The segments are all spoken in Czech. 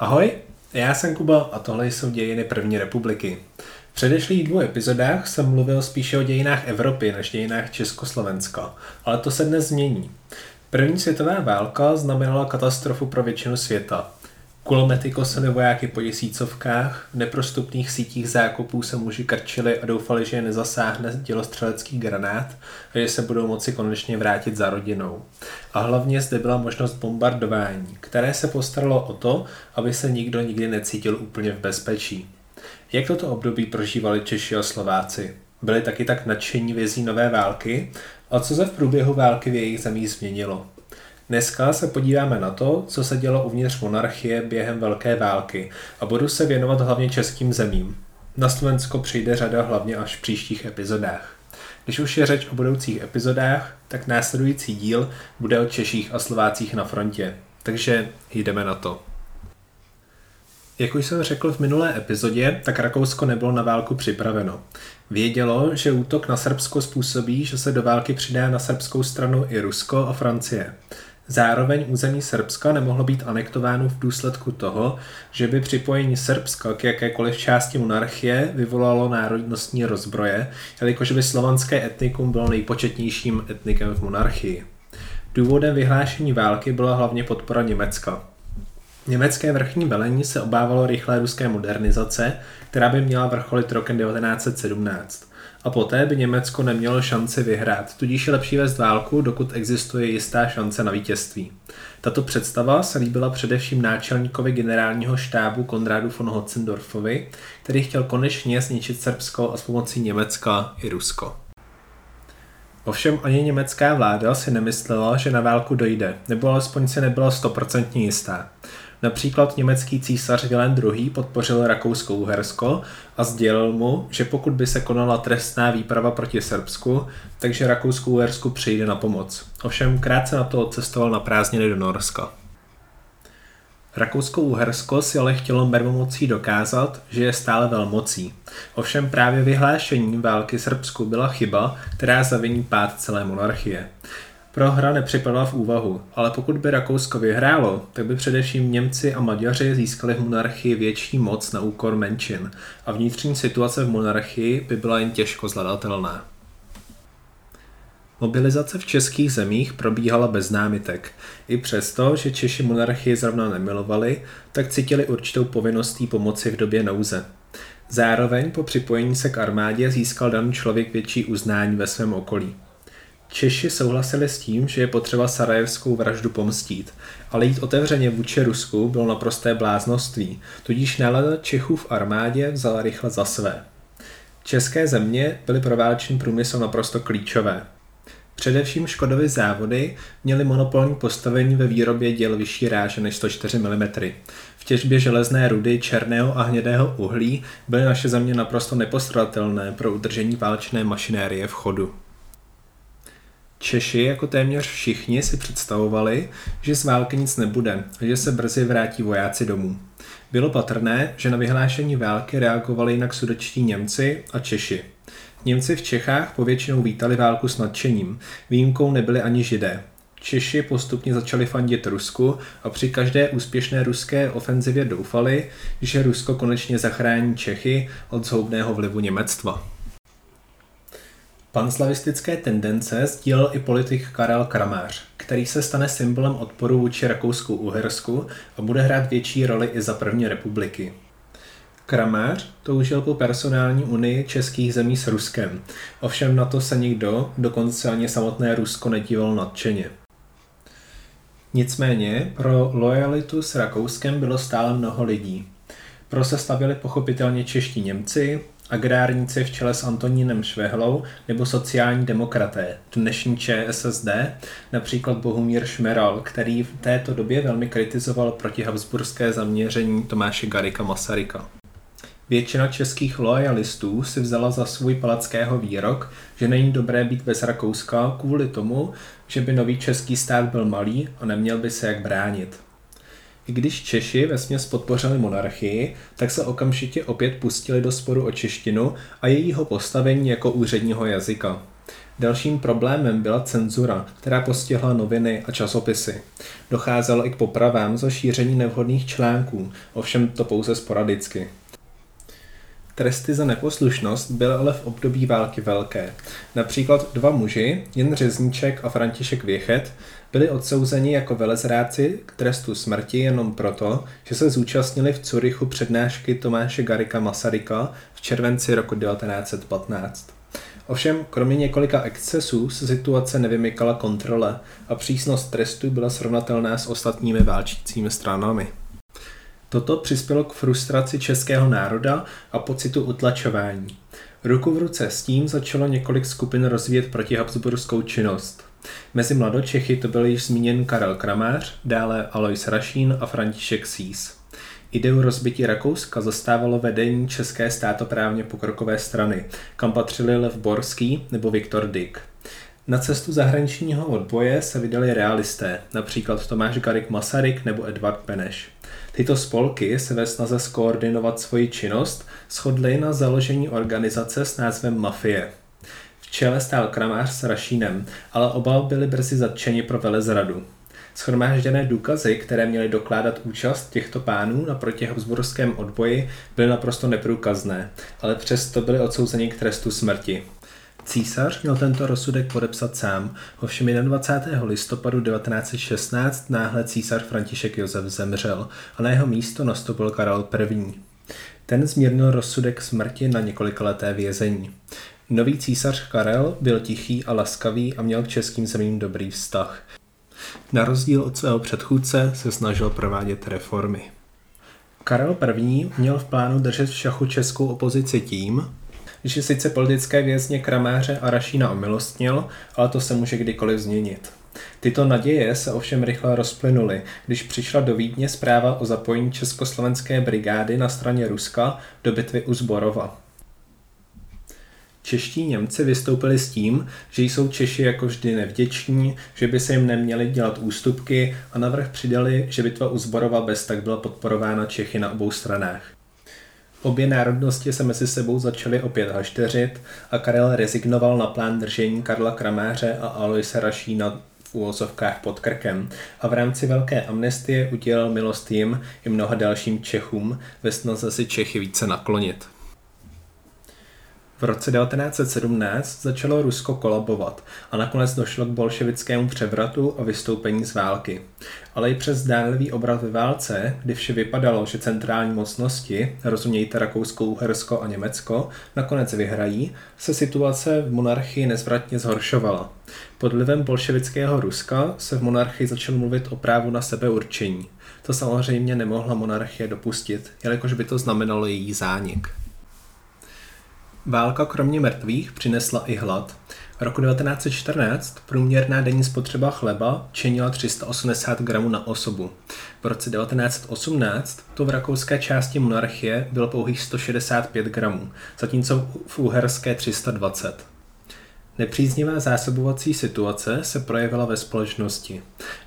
Ahoj, já jsem Kuba a tohle jsou dějiny první republiky. V předešlých dvou epizodách jsem mluvil spíše o dějinách Evropy než dějinách Československa, ale to se dnes změní. První světová válka znamenala katastrofu pro většinu světa. Kulomety kosily vojáky po tisícovkách, v neprostupných sítích zákopů se muži krčili a doufali, že je nezasáhne dělostřelecký granát a že se budou moci konečně vrátit za rodinou. A hlavně zde byla možnost bombardování, které se postaralo o to, aby se nikdo nikdy necítil úplně v bezpečí. Jak toto období prožívali Češi a Slováci? Byli taky tak nadšení vězí nové války? A co se v průběhu války v jejich zemích změnilo? Dneska se podíváme na to, co se dělo uvnitř monarchie během Velké války a budu se věnovat hlavně českým zemím. Na Slovensko přijde řada hlavně až v příštích epizodách. Když už je řeč o budoucích epizodách, tak následující díl bude o Češích a Slovácích na frontě. Takže jdeme na to. Jak už jsem řekl v minulé epizodě, tak Rakousko nebylo na válku připraveno. Vědělo, že útok na Srbsko způsobí, že se do války přidá na srbskou stranu i Rusko a Francie. Zároveň území Srbska nemohlo být anektováno v důsledku toho, že by připojení Srbska k jakékoliv části monarchie vyvolalo národnostní rozbroje, jelikož by slovanské etnikum bylo nejpočetnějším etnikem v monarchii. Důvodem vyhlášení války byla hlavně podpora Německa. Německé vrchní velení se obávalo rychlé ruské modernizace, která by měla vrcholit rokem 1917 a poté by Německo nemělo šanci vyhrát, tudíž je lepší vést válku, dokud existuje jistá šance na vítězství. Tato představa se líbila především náčelníkovi generálního štábu Konrádu von Hotzendorfovi, který chtěl konečně zničit Srbsko a s pomocí Německa i Rusko. Ovšem ani německá vláda si nemyslela, že na válku dojde, nebo alespoň si nebyla stoprocentně jistá. Například německý císař Vilém II. podpořil Rakousko-Uhersko a sdělil mu, že pokud by se konala trestná výprava proti Srbsku, takže Rakousko-Uhersku přijde na pomoc. Ovšem krátce na to odcestoval na prázdniny do Norska. Rakousko-Uhersko si ale chtělo mermomocí dokázat, že je stále velmocí. Ovšem právě vyhlášení války Srbsku byla chyba, která zaviní pád celé monarchie. Prohra nepřipadla v úvahu, ale pokud by Rakousko vyhrálo, tak by především Němci a Maďaři získali v monarchii větší moc na úkor menšin a vnitřní situace v monarchii by byla jen těžko zvladatelná. Mobilizace v českých zemích probíhala bez námitek. I přesto, že Češi monarchii zrovna nemilovali, tak cítili určitou povinností pomoci v době nouze. Zároveň po připojení se k armádě získal daný člověk větší uznání ve svém okolí. Češi souhlasili s tím, že je potřeba sarajevskou vraždu pomstít, ale jít otevřeně vůči Rusku bylo naprosté bláznoství, tudíž nálada Čechů v armádě vzala rychle za své. České země byly pro válečný průmysl naprosto klíčové. Především Škodovy závody měly monopolní postavení ve výrobě děl vyšší ráže než 104 mm. V těžbě železné rudy, černého a hnědého uhlí byly naše země naprosto nepostradatelné pro udržení válečné mašinérie v chodu. Češi, jako téměř všichni, si představovali, že z války nic nebude a že se brzy vrátí vojáci domů. Bylo patrné, že na vyhlášení války reagovali jinak sudečtí Němci a Češi. Němci v Čechách povětšinou vítali válku s nadšením, výjimkou nebyli ani židé. Češi postupně začali fandit Rusku a při každé úspěšné ruské ofenzivě doufali, že Rusko konečně zachrání Čechy od zhoubného vlivu Němectva. Panslavistické tendence sdílel i politik Karel Kramář, který se stane symbolem odporu vůči Rakousku-Uhersku a bude hrát větší roli i za první republiky. Kramář toužil po personální unii českých zemí s Ruskem, ovšem na to se nikdo, dokonce ani samotné Rusko, nedíval nadšeně. Nicméně pro lojalitu s Rakouskem bylo stále mnoho lidí. Pro se stavili pochopitelně čeští Němci, agrárníci v čele s Antonínem Švehlou nebo sociální demokraté, dnešní ČSSD, například Bohumír Šmeral, který v této době velmi kritizoval protihabsburské zaměření Tomáše Garika Masaryka. Většina českých lojalistů si vzala za svůj palackého výrok, že není dobré být bez Rakouska kvůli tomu, že by nový český stát byl malý a neměl by se jak bránit. I když Češi ve směs podpořili monarchii, tak se okamžitě opět pustili do sporu o češtinu a jejího postavení jako úředního jazyka. Dalším problémem byla cenzura, která postihla noviny a časopisy. Docházelo i k popravám za šíření nevhodných článků, ovšem to pouze sporadicky. Tresty za neposlušnost byly ale v období války velké. Například dva muži, Jen Řezníček a František Věchet, byli odsouzeni jako velezráci k trestu smrti jenom proto, že se zúčastnili v Curychu přednášky Tomáše Garika Masaryka v červenci roku 1915. Ovšem, kromě několika excesů se situace nevymykala kontrole a přísnost trestu byla srovnatelná s ostatními válčícími stranami. Toto přispělo k frustraci českého národa a pocitu utlačování. Ruku v ruce s tím začalo několik skupin rozvíjet protihabsburskou činnost. Mezi mladočechy to byl již zmíněn Karel Kramář, dále Alois Rašín a František Sís. Ideu rozbití Rakouska zastávalo vedení České státoprávně pokrokové strany, kam patřili Lev Borský nebo Viktor Dyk. Na cestu zahraničního odboje se vydali realisté, například Tomáš Garik Masaryk nebo Edvard Beneš. Tyto spolky se ve snaze skoordinovat svoji činnost shodly na založení organizace s názvem Mafie. V čele stál kramář s Rašínem, ale oba byli brzy zatčeni pro velezradu. Schromážděné důkazy, které měly dokládat účast těchto pánů na protihabsburském odboji, byly naprosto neprůkazné, ale přesto byli odsouzeni k trestu smrti. Císař měl tento rozsudek podepsat sám, ovšem 21. listopadu 1916 náhle císař František Josef zemřel a na jeho místo nastoupil Karel I. Ten zmírnil rozsudek smrti na několikaleté vězení. Nový císař Karel byl tichý a laskavý a měl k českým zemím dobrý vztah. Na rozdíl od svého předchůdce se snažil provádět reformy. Karel I. měl v plánu držet v šachu českou opozici tím, že sice politické vězně Kramáře a Rašína omilostnil, ale to se může kdykoliv změnit. Tyto naděje se ovšem rychle rozplynuly, když přišla do Vídně zpráva o zapojení československé brigády na straně Ruska do bitvy u Zborova. Čeští Němci vystoupili s tím, že jsou Češi jako vždy nevděční, že by se jim neměli dělat ústupky a navrh přidali, že bitva u Zborova bez tak byla podporována Čechy na obou stranách. Obě národnosti se mezi sebou začaly opět hašteřit a Karel rezignoval na plán držení Karla Kramáře a Aloise Rašína v úvozovkách pod krkem a v rámci velké amnestie udělal milost jim i mnoha dalším Čechům ve snaze si Čechy více naklonit. V roce 1917 začalo Rusko kolabovat a nakonec došlo k bolševickému převratu a vystoupení z války. Ale i přes zdánlivý obrat ve válce, kdy vše vypadalo, že centrální mocnosti, rozumějte Rakousko, Uhersko a Německo, nakonec vyhrají, se situace v monarchii nezvratně zhoršovala. Pod vlivem bolševického Ruska se v monarchii začal mluvit o právu na sebeurčení. To samozřejmě nemohla monarchie dopustit, jelikož by to znamenalo její zánik. Válka kromě mrtvých přinesla i hlad. Roku 1914 průměrná denní spotřeba chleba činila 380 gramů na osobu. V roce 1918 to v rakouské části monarchie bylo pouhých 165 gramů, zatímco v uherské 320. Nepříznivá zásobovací situace se projevila ve společnosti.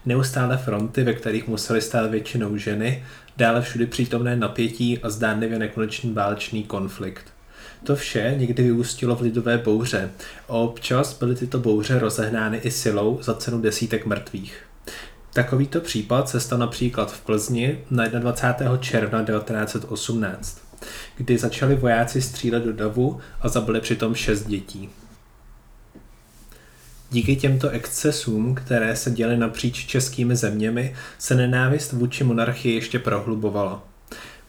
Neustále fronty, ve kterých museli stát většinou ženy, dále všudy přítomné napětí a zdánlivě nekonečný válečný konflikt. To vše někdy vyústilo v lidové bouře občas byly tyto bouře rozehnány i silou za cenu desítek mrtvých. Takovýto případ se stal například v Plzni na 21. června 1918, kdy začali vojáci střílet do davu a zabili přitom šest dětí. Díky těmto excesům, které se děly napříč českými zeměmi, se nenávist vůči monarchii ještě prohlubovala.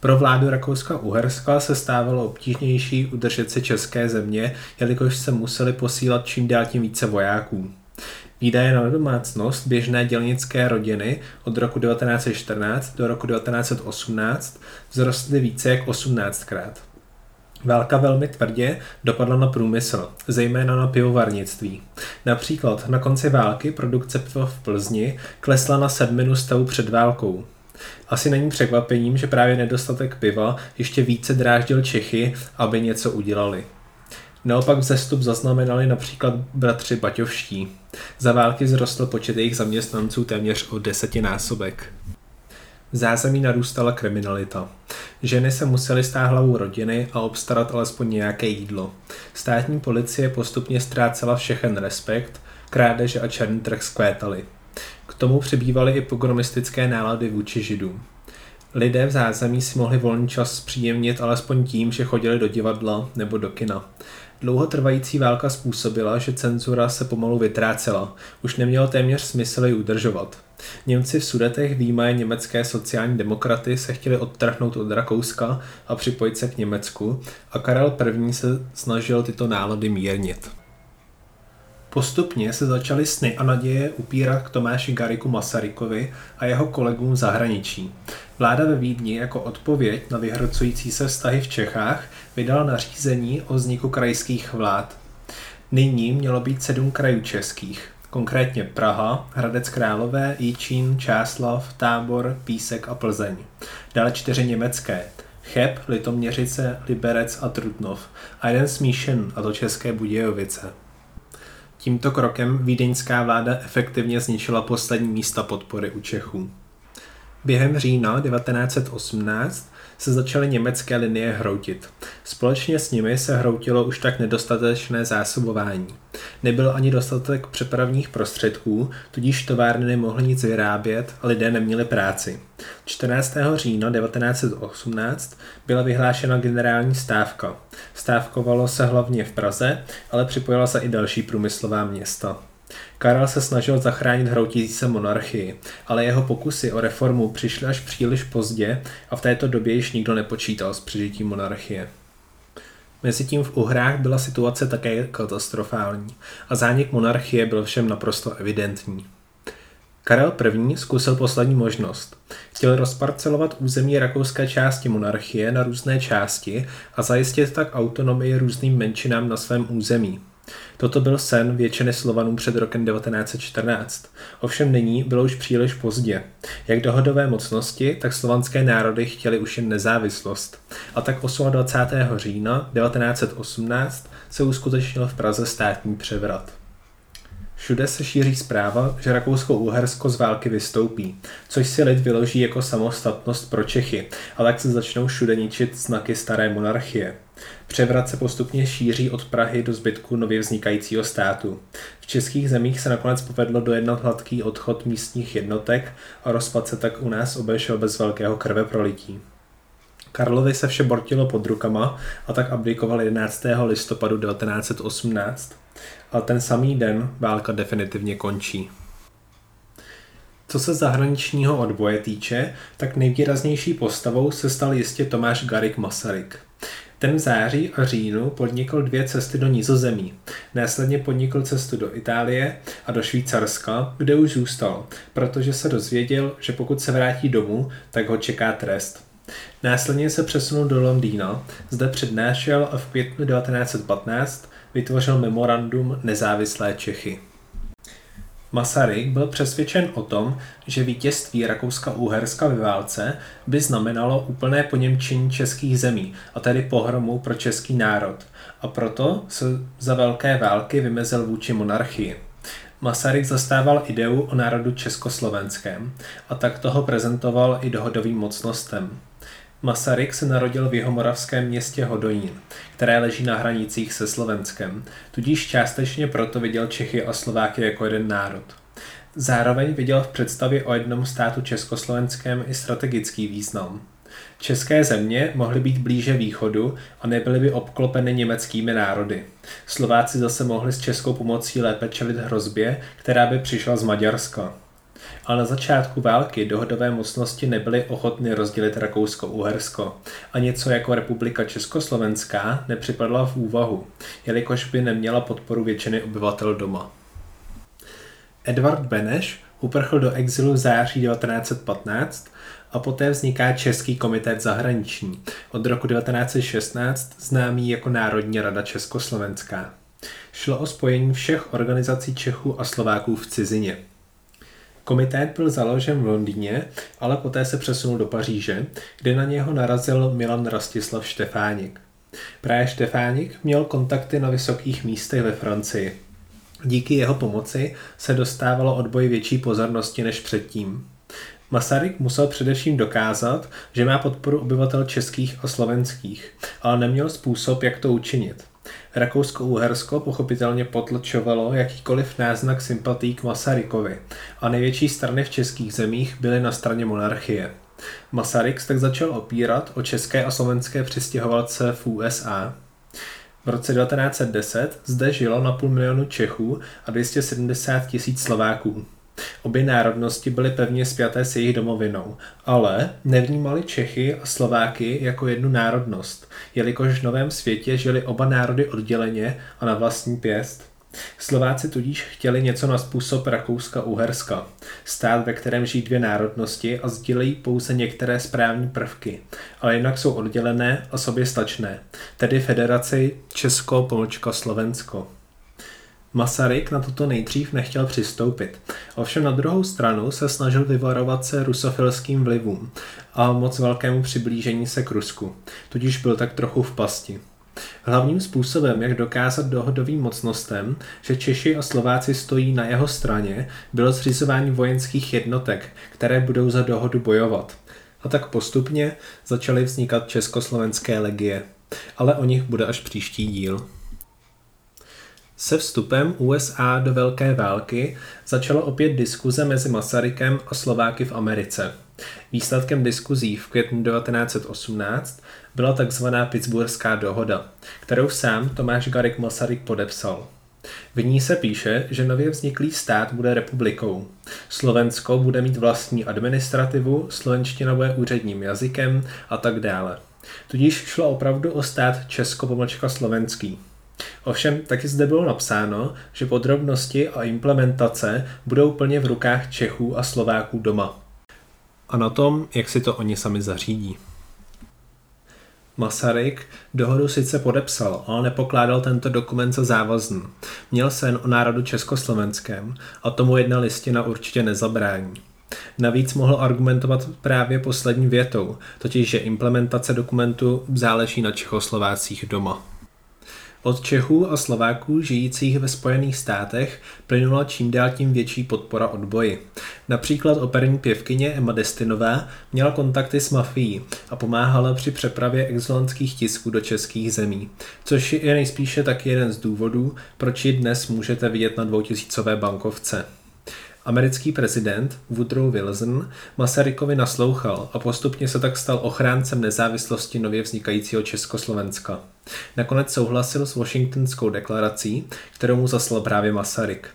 Pro vládu Rakouska-Uherska se stávalo obtížnější udržet se české země, jelikož se museli posílat čím dál tím více vojáků. Výdaje na domácnost běžné dělnické rodiny od roku 1914 do roku 1918 vzrostly více jak 18krát. Válka velmi tvrdě dopadla na průmysl, zejména na pivovarnictví. Například na konci války produkce piva v Plzni klesla na sedminu stavu před válkou. Asi není překvapením, že právě nedostatek piva ještě více dráždil Čechy, aby něco udělali. Naopak vzestup zaznamenali například bratři Baťovští. Za války zrostl počet jejich zaměstnanců téměř o desetinásobek. V zázemí narůstala kriminalita. Ženy se musely stát hlavou rodiny a obstarat alespoň nějaké jídlo. Státní policie postupně ztrácela všechen respekt, krádeže a černý trh zkvétaly. Tomu přibývaly i pogromistické nálady vůči židům. Lidé v zázemí si mohli volný čas příjemnit alespoň tím, že chodili do divadla nebo do kina. Dlouhotrvající válka způsobila, že cenzura se pomalu vytrácela. Už nemělo téměř smysl ji udržovat. Němci v Sudetech výjímaje německé sociální demokraty se chtěli odtrhnout od Rakouska a připojit se k Německu a Karel I. se snažil tyto nálady mírnit. Postupně se začaly sny a naděje upírat k Tomáši Gariku Masarykovi a jeho kolegům v zahraničí. Vláda ve Vídni jako odpověď na vyhrocující se vztahy v Čechách vydala nařízení o vzniku krajských vlád. Nyní mělo být sedm krajů českých, konkrétně Praha, Hradec Králové, Jičín, Čáslav, Tábor, Písek a Plzeň. Dále čtyři německé, Cheb, Litoměřice, Liberec a Trutnov a jeden smíšen, a to České Budějovice. Tímto krokem vídeňská vláda efektivně zničila poslední místa podpory u Čechů. Během října 1918 se začaly německé linie hroutit. Společně s nimi se hroutilo už tak nedostatečné zásobování. Nebyl ani dostatek přepravních prostředků, tudíž továrny nemohly nic vyrábět a lidé neměli práci. 14. října 1918 byla vyhlášena generální stávka. Stávkovalo se hlavně v Praze, ale připojila se i další průmyslová města. Karel se snažil zachránit hroutící se monarchii, ale jeho pokusy o reformu přišly až příliš pozdě a v této době již nikdo nepočítal s přežitím monarchie. Mezitím v Uhrách byla situace také katastrofální a zánik monarchie byl všem naprosto evidentní. Karel I. zkusil poslední možnost. Chtěl rozparcelovat území rakouské části monarchie na různé části a zajistit tak autonomii různým menšinám na svém území. Toto byl sen většiny Slovanů před rokem 1914. Ovšem nyní bylo už příliš pozdě. Jak dohodové mocnosti, tak slovanské národy chtěli už jen nezávislost. A tak 28. října 1918 se uskutečnil v Praze státní převrat. Všude se šíří zpráva, že Rakousko-Uhersko z války vystoupí, což si lid vyloží jako samostatnost pro Čechy, ale tak se začnou všude ničit znaky staré monarchie. Převrat se postupně šíří od Prahy do zbytku nově vznikajícího státu. V českých zemích se nakonec povedlo dojednat hladký odchod místních jednotek a rozpad se tak u nás obešel bez velkého krve prolití. Karlovi se vše bortilo pod rukama a tak abdikoval 11. listopadu 1918. Ale ten samý den válka definitivně končí. Co se zahraničního odboje týče, tak nejvýraznější postavou se stal jistě Tomáš Garik Masaryk. Ten v září a říjnu podnikl dvě cesty do Nizozemí. Následně podnikl cestu do Itálie a do Švýcarska, kde už zůstal, protože se dozvěděl, že pokud se vrátí domů, tak ho čeká trest. Následně se přesunul do Londýna, zde přednášel a v květnu 1915 vytvořil memorandum Nezávislé Čechy. Masaryk byl přesvědčen o tom, že vítězství Rakouska-Uherska ve válce by znamenalo úplné poněmčení českých zemí, a tedy pohromu pro český národ, a proto se za velké války vymezil vůči monarchii. Masaryk zastával ideu o národu československém a tak toho prezentoval i dohodovým mocnostem. Masaryk se narodil v jihomoravském městě Hodonín, které leží na hranicích se Slovenskem, tudíž částečně proto viděl Čechy a Slováky jako jeden národ. Zároveň viděl v představě o jednom státu československém i strategický význam. České země mohly být blíže východu a nebyly by obklopeny německými národy. Slováci zase mohli s českou pomocí lépe čelit hrozbě, která by přišla z Maďarska ale na začátku války dohodové mocnosti nebyly ochotny rozdělit Rakousko-Uhersko a něco jako republika Československá nepřipadla v úvahu, jelikož by neměla podporu většiny obyvatel doma. Edvard Beneš uprchl do exilu v září 1915 a poté vzniká Český komitét zahraniční, od roku 1916 známý jako Národní rada Československá. Šlo o spojení všech organizací Čechů a Slováků v cizině. Komitét byl založen v Londýně, ale poté se přesunul do Paříže, kde na něho narazil Milan Rastislav Štefánik. Právě Štefánik měl kontakty na vysokých místech ve Francii. Díky jeho pomoci se dostávalo odboj větší pozornosti než předtím. Masaryk musel především dokázat, že má podporu obyvatel českých a slovenských, ale neměl způsob, jak to učinit. Rakousko-Uhersko pochopitelně potlačovalo jakýkoliv náznak sympatí k Masarykovi a největší strany v českých zemích byly na straně monarchie. Masaryk tak začal opírat o české a slovenské přistěhovalce v USA. V roce 1910 zde žilo na půl milionu Čechů a 270 tisíc Slováků. Obě národnosti byly pevně spjaté s jejich domovinou, ale nevnímali Čechy a Slováky jako jednu národnost, jelikož v novém světě žili oba národy odděleně a na vlastní pěst. Slováci tudíž chtěli něco na způsob Rakouska-Uherska, stát, ve kterém žijí dvě národnosti a sdílejí pouze některé správní prvky, ale jinak jsou oddělené a sobě stačné, tedy federaci Česko-Slovensko. Masaryk na toto nejdřív nechtěl přistoupit. Ovšem na druhou stranu se snažil vyvarovat se rusofilským vlivům a moc velkému přiblížení se k Rusku, tudíž byl tak trochu v pasti. Hlavním způsobem, jak dokázat dohodovým mocnostem, že Češi a Slováci stojí na jeho straně, bylo zřizování vojenských jednotek, které budou za dohodu bojovat. A tak postupně začaly vznikat československé legie. Ale o nich bude až příští díl. Se vstupem USA do Velké války začala opět diskuze mezi Masarykem a Slováky v Americe. Výsledkem diskuzí v květnu 1918 byla tzv. Pittsburghská dohoda, kterou sám Tomáš Garik Masaryk podepsal. V ní se píše, že nově vzniklý stát bude republikou. Slovensko bude mít vlastní administrativu, slovenština bude úředním jazykem a tak dále. Tudíž šlo opravdu o stát česko-slovenský. Ovšem taky zde bylo napsáno, že podrobnosti a implementace budou plně v rukách Čechů a Slováků doma. A na tom, jak si to oni sami zařídí. Masaryk dohodu sice podepsal, ale nepokládal tento dokument za závazný. Měl sen o národu československém a tomu jedna listina určitě nezabrání. Navíc mohl argumentovat právě poslední větou, totiž že implementace dokumentu záleží na Čechoslovácích doma. Od Čechů a Slováků žijících ve Spojených státech plynula čím dál tím větší podpora odboji. Například operní pěvkyně Emma Destinová měla kontakty s mafií a pomáhala při přepravě exolanských tisků do českých zemí, což je nejspíše taky jeden z důvodů, proč ji dnes můžete vidět na dvoutisícové bankovce. Americký prezident Woodrow Wilson Masarykovi naslouchal a postupně se tak stal ochráncem nezávislosti nově vznikajícího Československa. Nakonec souhlasil s Washingtonskou deklarací, kterou mu zaslal právě Masaryk.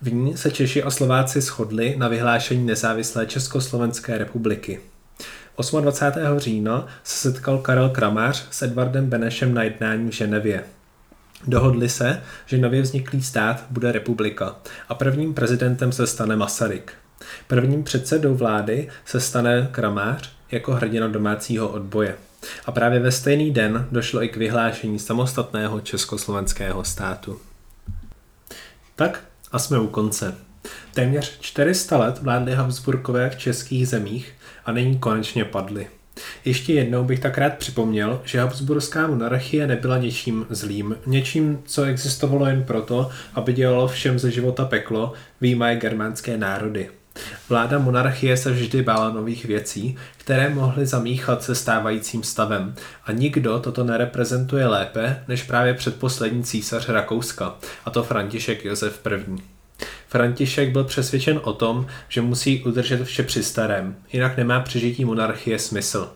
V ní se Češi a Slováci shodli na vyhlášení nezávislé Československé republiky. 28. října se setkal Karel Kramář s Edvardem Benešem na jednání v Ženevě. Dohodli se, že nově vzniklý stát bude republika a prvním prezidentem se stane Masaryk. Prvním předsedou vlády se stane Kramář jako hrdina domácího odboje. A právě ve stejný den došlo i k vyhlášení samostatného československého státu. Tak a jsme u konce. Téměř 400 let vládly Habsburkové v českých zemích a nyní konečně padly. Ještě jednou bych tak rád připomněl, že Habsburská monarchie nebyla něčím zlým, něčím, co existovalo jen proto, aby dělalo všem ze života peklo, výjimaj germánské národy. Vláda monarchie se vždy bála nových věcí, které mohly zamíchat se stávajícím stavem a nikdo toto nereprezentuje lépe než právě předposlední císař Rakouska, a to František Josef I. František byl přesvědčen o tom, že musí udržet vše při starém, jinak nemá přežití monarchie smysl.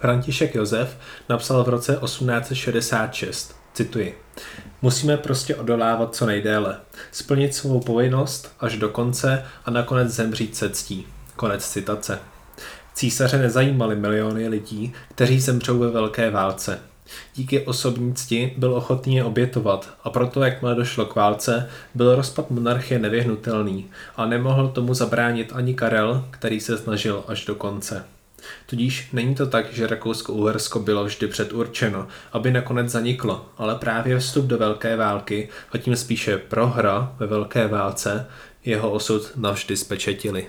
František Josef napsal v roce 1866, cituji, Musíme prostě odolávat co nejdéle, splnit svou povinnost až do konce a nakonec zemřít se ctí. Konec citace. Císaře nezajímaly miliony lidí, kteří zemřou ve velké válce. Díky osobní cti byl ochotný je obětovat a proto, jakmile došlo k válce, byl rozpad monarchie nevyhnutelný a nemohl tomu zabránit ani Karel, který se snažil až do konce. Tudíž není to tak, že Rakousko-Uhersko bylo vždy předurčeno, aby nakonec zaniklo, ale právě vstup do Velké války a tím spíše prohra ve Velké válce jeho osud navždy spečetili.